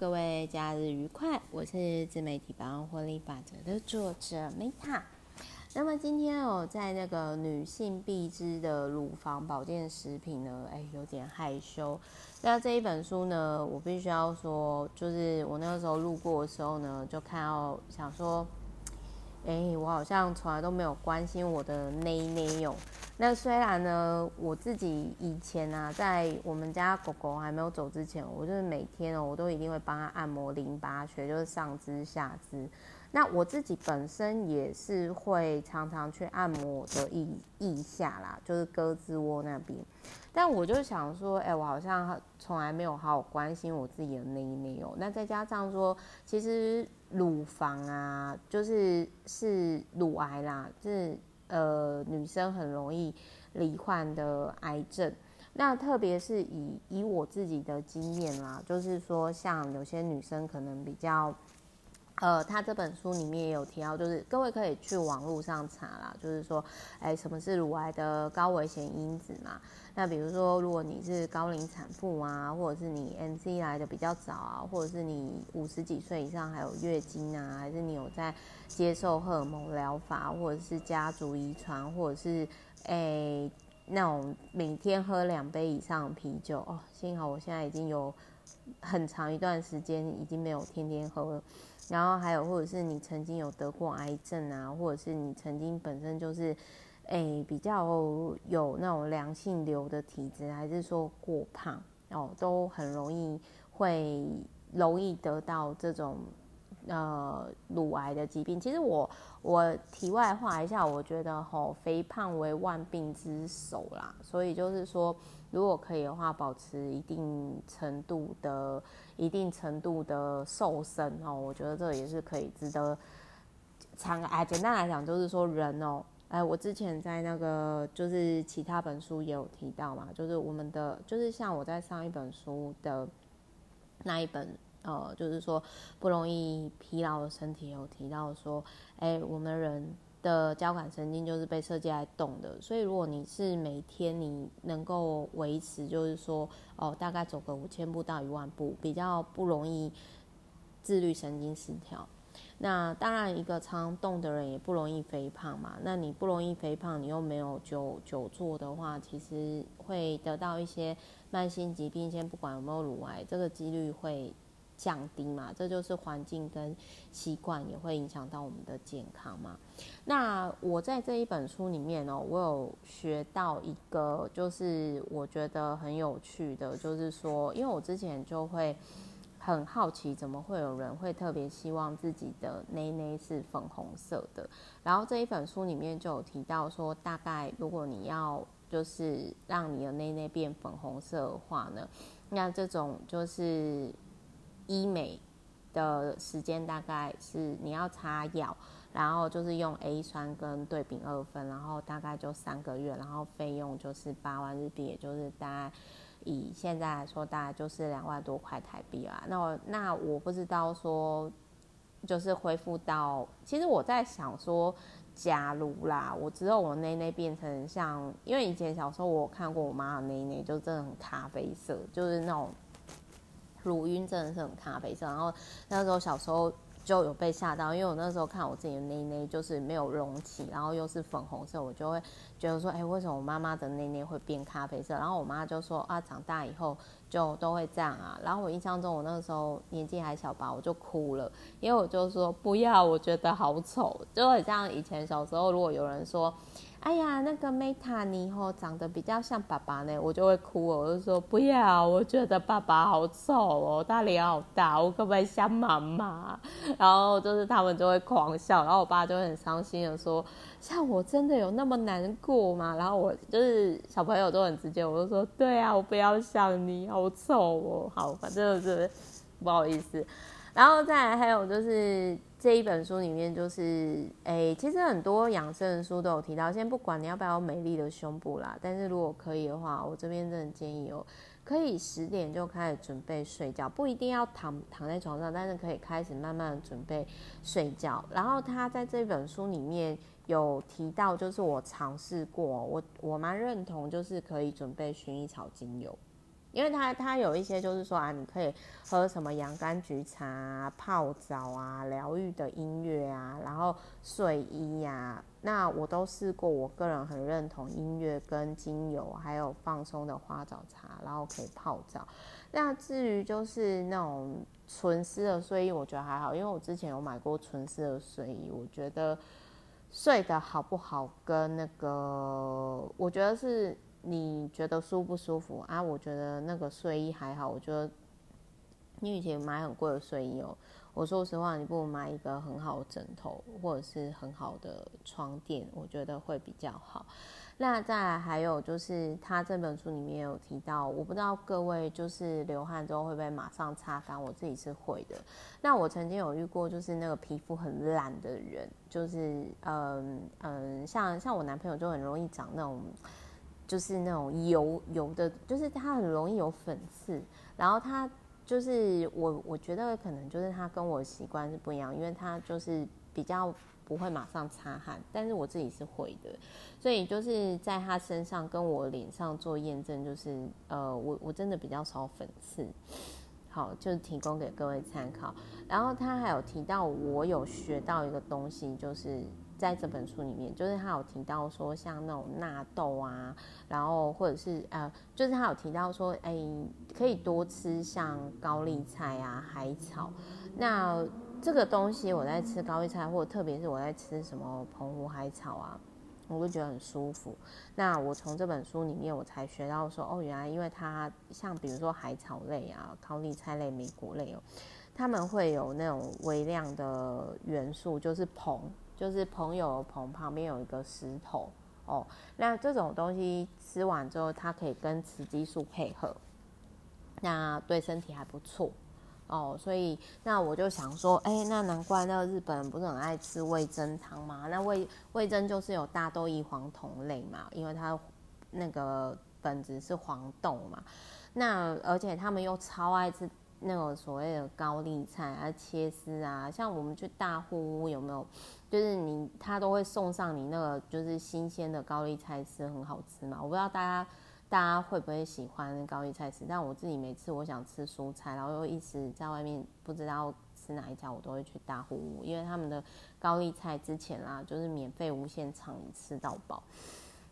各位假日愉快！我是自媒体百万获利法则的作者 Meta。那么今天我，在那个女性必知的乳房保健食品呢，哎，有点害羞。那这一本书呢，我必须要说，就是我那个时候路过的时候呢，就看到想说，哎，我好像从来都没有关心我的内内哟。那虽然呢，我自己以前啊，在我们家狗狗还没有走之前，我就是每天哦，我都一定会帮它按摩淋巴穴，就是上肢、下肢。那我自己本身也是会常常去按摩的腋腋下啦，就是胳肢窝那边。但我就想说，哎、我好像从来没有好好关心我自己的内内哦。那再加上说，其实乳房啊，就是是乳癌啦，是。呃，女生很容易罹患的癌症，那特别是以以我自己的经验啦，就是说，像有些女生可能比较，呃，他这本书里面也有提到，就是各位可以去网络上查啦，就是说，哎，什么是乳癌的高危险因子嘛？那比如说，如果你是高龄产妇啊，或者是你 MC 来的比较早啊，或者是你五十几岁以上还有月经啊，还是你有在接受荷尔蒙疗法，或者是家族遗传，或者是哎、那种每天喝两杯以上的啤酒哦，幸好我现在已经有很长一段时间已经没有天天喝了。然后还有或者是你曾经有得过癌症啊，或者是你曾经本身就是。诶，比较有那种良性瘤的体质，还是说过胖哦，都很容易会容易得到这种呃乳癌的疾病。其实我我题外话一下，我觉得吼、肥胖为万病之首啦，所以就是说，如果可以的话，保持一定程度的一定程度的瘦身哦，我觉得这也是可以值得参考。简单来讲，就是说人哦。哎，我之前在那个就是其他本书也有提到嘛，就是我们的就是像我在上一本书的那一本，呃，就是说不容易疲劳的身体有提到说，哎，我们人的交感神经就是被设计来动的，所以如果你是每天你能够维持，就是说哦，大概走个五千步到一万步，比较不容易自律神经失调。那当然，一个常动的人也不容易肥胖嘛。那你不容易肥胖，你又没有久久坐的话，其实会得到一些慢性疾病。先不管有没有乳癌，这个几率会降低嘛。这就是环境跟习惯也会影响到我们的健康嘛。那我在这一本书里面哦，我有学到一个，就是我觉得很有趣的，就是说，因为我之前就会。很好奇，怎么会有人会特别希望自己的内内是粉红色的？然后这一本书里面就有提到说，大概如果你要就是让你的内内变粉红色的话呢，那这种就是医美的时间大概是你要擦药，然后就是用 A 酸跟对丙二酚，然后大概就三个月，然后费用就是八万日币，也就是大概。以现在来说，大概就是两万多块台币啦。那我那我不知道说，就是恢复到，其实我在想说，假如啦，我之后我内内变成像，因为以前小时候我看过我妈的内内，就真的很咖啡色，就是那种乳晕真的是很咖啡色。然后那时候小时候。就有被吓到，因为我那时候看我自己的内内就是没有隆起，然后又是粉红色，我就会觉得说，哎、为什么我妈妈的内内会变咖啡色？然后我妈就说，啊，长大以后就都会这样啊。然后我印象中，我那个时候年纪还小吧，我就哭了，因为我就说不要，我觉得好丑，就很像以前小时候，如果有人说。哎呀，那个 Meta 你以后长得比较像爸爸呢，我就会哭哦，我就说不要，我觉得爸爸好丑哦，他脸好大，我可不可以像妈妈？然后就是他们就会狂笑，然后我爸就会很伤心的说，像我真的有那么难过吗？然后我就是小朋友都很直接，我就说对啊，我不要像你，好丑哦，好，反正就是不好意思。然后再来还有就是。这一本书里面就是，哎，其实很多养生的书都有提到。先不管你要不要美丽的胸部啦，但是如果可以的话，我这边真的建议哦，可以十点就开始准备睡觉，不一定要躺躺在床上，但是可以开始慢慢准备睡觉。然后他在这本书里面有提到，就是我尝试过，我我蛮认同，就是可以准备薰衣草精油。因为它它有一些就是说啊，你可以喝什么洋甘菊茶、泡澡啊、疗愈的音乐啊，然后睡衣呀、那我都试过。我个人很认同音乐跟精油，还有放松的花澡茶，然后可以泡澡。那至于就是那种纯丝的睡衣，我觉得还好，因为我之前有买过纯丝的睡衣，我觉得睡得好不好跟那个，我觉得是。你觉得舒不舒服啊？我觉得那个睡衣还好。我觉得你以前买很贵的睡衣哦，我说实话，你不如买一个很好的枕头或者是很好的床垫，我觉得会比较好。那再来还有就是，他这本书里面有提到，我不知道各位就是流汗之后会不会马上擦干，我自己是会的。那我曾经有遇过，就是那个皮肤很烂的人，就是嗯嗯，像像我男朋友就很容易长那种。就是那种油油的，就是它很容易有粉刺，然后它就是我我觉得可能就是他跟我习惯是不一样，因为他就是比较不会马上擦汗，但是我自己是会的，所以就是在他身上跟我脸上做验证，就是呃我我真的比较少粉刺，好，就提供给各位参考。然后他还有提到我有学到一个东西，就是。在这本书里面，就是他有提到说，像那种纳豆啊，然后或者是呃，就是他有提到说，哎，可以多吃像高丽菜啊、海草。那这个东西我在吃高丽菜，或者特别是我在吃什么澎湖海草啊，我就觉得很舒服。那我从这本书里面我才学到说，哦，原来因为它像比如说海草类啊、高丽菜类、莓果类哦，他们会有那种微量的元素，就是硼。就是朋友棚旁边有一个石头哦，那这种东西吃完之后，它可以跟雌激素配合，那对身体还不错哦。所以那我就想说，哎、那难怪那个日本人不是很爱吃味噌汤吗？那味味噌就是有大豆异黄酮类嘛，因为它那个本质是黄豆嘛。那而且他们又超爱吃那个所谓的高丽菜啊，切丝啊，像我们去大户屋有没有？就是你，他都会送上你那个就是新鲜的高丽菜丝，很好吃嘛。我不知道大家大家会不会喜欢高丽菜丝，但我自己每次我想吃蔬菜，然后又一直在外面不知道吃哪一家，我都会去大户屋，因为他们的高丽菜之前啊，就是免费无限畅吃到饱。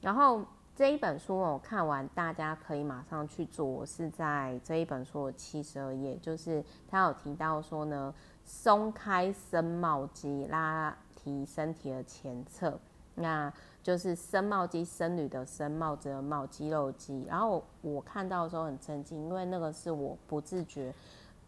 然后这一本书我看完，大家可以马上去做。是在这一本书的七十二页，就是他有提到说呢，松开僧帽肌拉。提身体的前侧，那就是僧帽肌，僧侣的僧，帽子的帽，肌肉肌。然后我看到的时候很震惊，因为那个是我不自觉，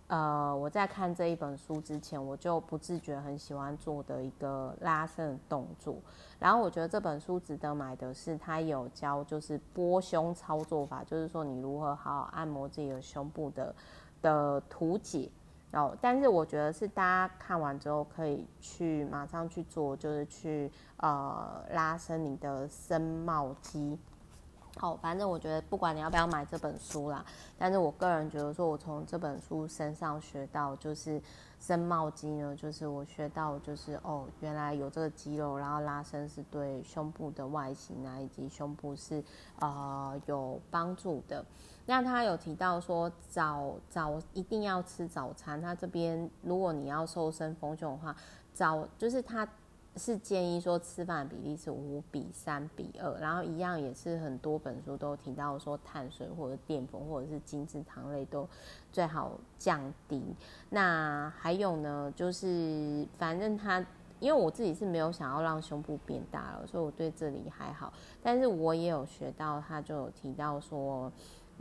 呃，我在看这一本书之前，我就不自觉很喜欢做的一个拉伸动作。然后我觉得这本书值得买的是，它有教就是拨胸操作法，就是说你如何好好按摩自己的胸部的的图解。然哦，但是我觉得是大家看完之后可以去马上去做，就是去呃拉伸你的僧帽肌。好，反正我觉得不管你要不要买这本书啦，但是我个人觉得说，我从这本书身上学到就是僧帽肌呢，就是我学到就是哦，原来有这个肌肉，然后拉伸是对胸部的外形啊以及胸部是呃有帮助的。那他有提到说早早一定要吃早餐。他这边如果你要瘦身丰胸的话，早就是他是建议说吃饭比例是五比三比二，然后一样也是很多本书都提到说碳水或者淀粉或者是精制糖类都最好降低。那还有呢，就是反正他因为我自己是没有想要让胸部变大了，所以我对这里还好。但是我也有学到，他就有提到说。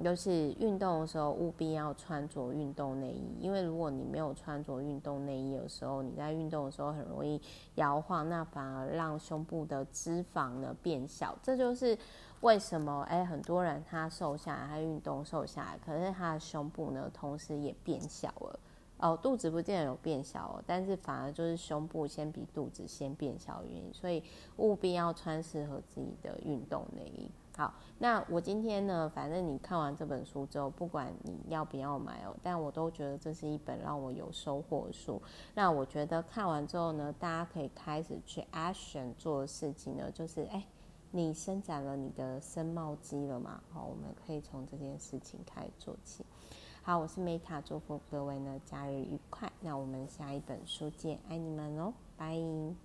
就是运动的时候务必要穿着运动内衣，因为如果你没有穿着运动内衣的时候，你在运动的时候很容易摇晃，那反而让胸部的脂肪呢变小。这就是为什么哎，很多人他瘦下来，他运动瘦下来，可是他的胸部呢同时也变小了。哦，肚子不见得有变小哦，但是反而就是胸部先比肚子先变小原因，所以务必要穿适合自己的运动内衣。好，那我今天呢，反正你看完这本书之后，不管你要不要买哦，但我都觉得这是一本让我有收获的书。那我觉得看完之后呢，大家可以开始去 action 做的事情呢，就是哎，你伸展了你的僧帽肌了嘛？好，我们可以从这件事情开始做起。好，我是 Meta，祝福各位呢假日愉快。那我们下一本书见，爱你们哦，拜。